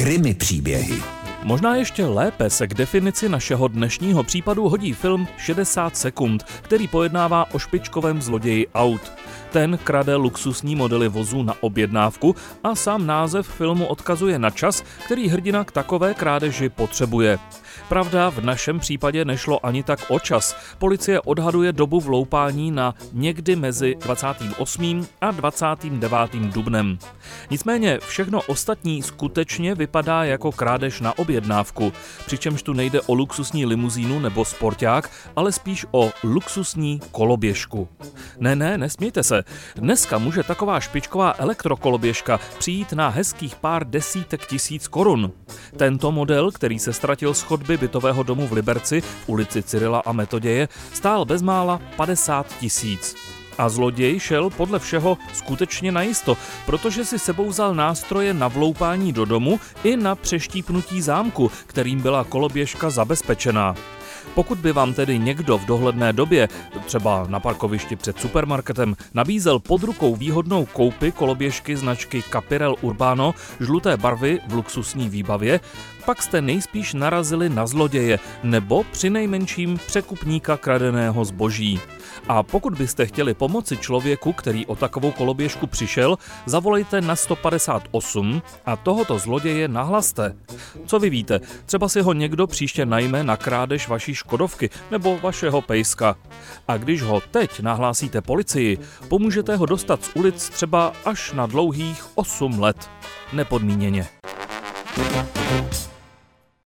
Krymy příběhy. Možná ještě lépe se k definici našeho dnešního případu hodí film 60 sekund, který pojednává o špičkovém zloději aut. Ten krade luxusní modely vozů na objednávku a sám název filmu odkazuje na čas, který hrdina k takové krádeži potřebuje. Pravda, v našem případě nešlo ani tak o čas. Policie odhaduje dobu vloupání na někdy mezi 28. a 29. dubnem. Nicméně všechno ostatní skutečně vypadá jako krádež na objednávku, přičemž tu nejde o luxusní limuzínu nebo sporták, ale spíš o luxusní koloběžku. Ne, ne, nesmějte se. Dneska může taková špičková elektrokoloběžka přijít na hezkých pár desítek tisíc korun. Tento model, který se ztratil z chodby bytového domu v Liberci v ulici Cyrila a Metoděje, stál bezmála 50 tisíc. A zloděj šel podle všeho skutečně najisto, protože si sebou vzal nástroje na vloupání do domu i na přeštípnutí zámku, kterým byla koloběžka zabezpečená. Pokud by vám tedy někdo v dohledné době, třeba na parkovišti před supermarketem, nabízel pod rukou výhodnou koupy koloběžky značky Capirel Urbano žluté barvy v luxusní výbavě, pak jste nejspíš narazili na zloděje nebo při nejmenším překupníka kradeného zboží. A pokud byste chtěli pomoci člověku, který o takovou koloběžku přišel, zavolejte na 158 a tohoto zloděje nahlaste. Co vy víte, třeba si ho někdo příště najme na krádež vaší Škodovky nebo vašeho pejska. A když ho teď nahlásíte policii, pomůžete ho dostat z ulic třeba až na dlouhých 8 let. Nepodmíněně. thank you